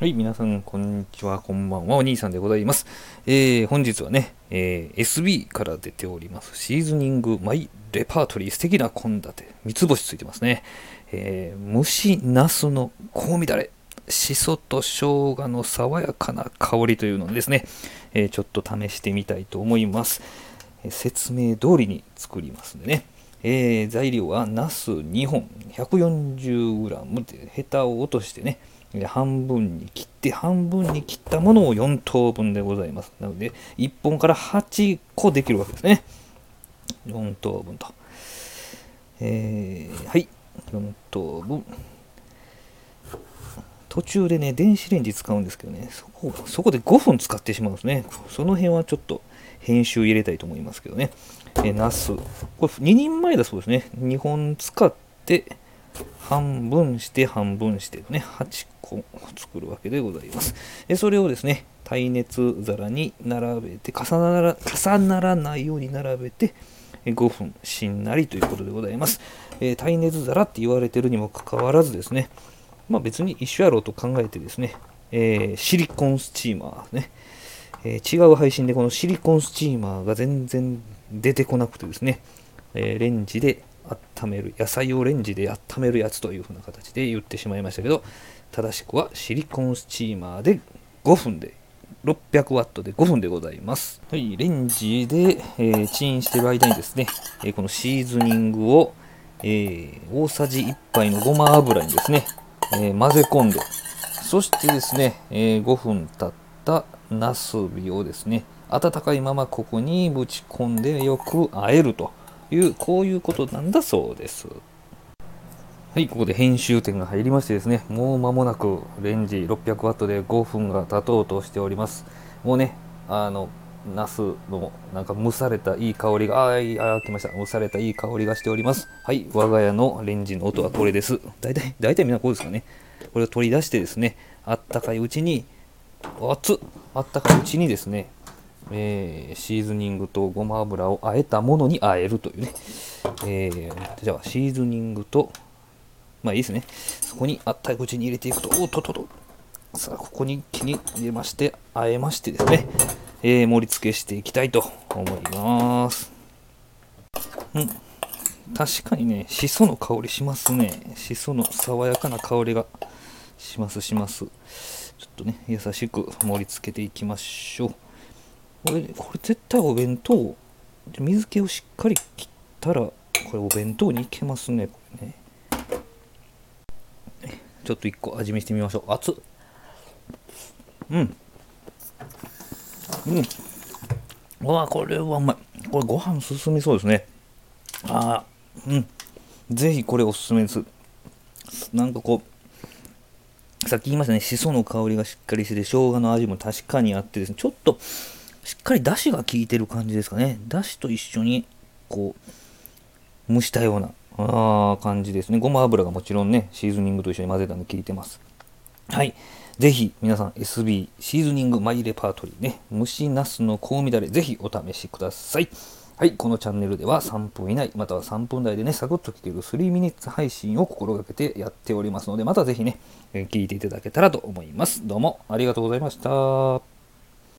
はい、皆さん、こんにちは、こんばんは、お兄さんでございます。えー、本日はね、えー、SB から出ております、シーズニングマイレパートリー、素敵な献立、三つ星ついてますね。えー、蒸しナスの香味だれ、しそと生姜の爽やかな香りというのをですね、えー、ちょっと試してみたいと思います。え、説明通りに作りますんでね。えー、材料はナス2本。140g でヘタを落としてね。半分に切って半分に切ったものを4等分でございます。なので1本から8個できるわけですね。4等分と、えー、はい。4等分。途中でね電子レンジ使うんですけどねそこそこで5分使ってしまうんですね。その辺はちょっと編集入れたいと思いますけどね。えナス。これ2人前だそうですね。2本使って半分して半分してね8個作るわけでございます。でそれをですね耐熱皿に並べて重なら重ならないように並べて5分しんなりということでございます、えー、耐熱皿って言われてるにもかかわらずですねまあ別に一緒やろうと考えてですね、えー、シリコンスチーマーね、えー、違う配信でこのシリコンスチーマーが全然出てこなくてですね、えレンジで温める野菜をレンジで温めるやつというふうな形で言ってしまいましたけど正しくはシリコンスチーマーで5分で600ワットで5分でございます。はい、レンジで、えー、チンしてる間にですね、えー、このシーズニングを、えー、大さじ1杯のごま油にですね、え混ぜ込んで、そしてですね、え5分経ったナスビをですね、温かいままここにぶち込んでよく和えるというこういうことなんだそうです。はいここで編集点が入りましてですねもう間もなくレンジ 600W で5分が経とうとしております。もうねあのナスのなんか蒸されたいい香りがああ来ました。蒸されたいい香りがしております。はい我が家のレンジの音はこれです。大体大体みんなこうですかね。これを取り出してですね。あったかいうちに熱っ。あったかいうちにですねえー、シーズニングとごま油をあえたものにあえるというね、えー、じゃあシーズニングとまあいいですね。そこにあったかい口に入れていくとおっとっとっと。さあここに気に入れましてあえましてですね、えー、盛り付けしていきたいと思います。うん。確かにねしその香りしますね。しその爽やかな香りがしますします。ちょっとね優しく盛り付けていきましょう。これこれ絶対お弁当水気をしっかり切ったらこれお弁当にいけますね。これね。ちょっと1個味見してみましょう。熱っ。うん。うんうわこれはうまいこれご飯進みそうですねああうんぜひこれおすすめですなんかこうさっき言いましたねしその香りがしっかりしてて生姜の味も確かにあってですねちょっとしっかり出汁が効いてる感じですかね。出汁と一緒に、こう、蒸したようなあ感じですね。ごま油がもちろんね、シーズニングと一緒に混ぜたんで効いてます。はい。ぜひ皆さん SB シーズニングマイレパートリーね、蒸しナスの香味だれ、ぜひお試しください。はい、このチャンネルでは3分以内、または3分台でね、サクッと聞ける3ミニッツ配信を心がけてやっておりますので、またぜひね、聞いていただけたらと思います。どうもありがとうございました。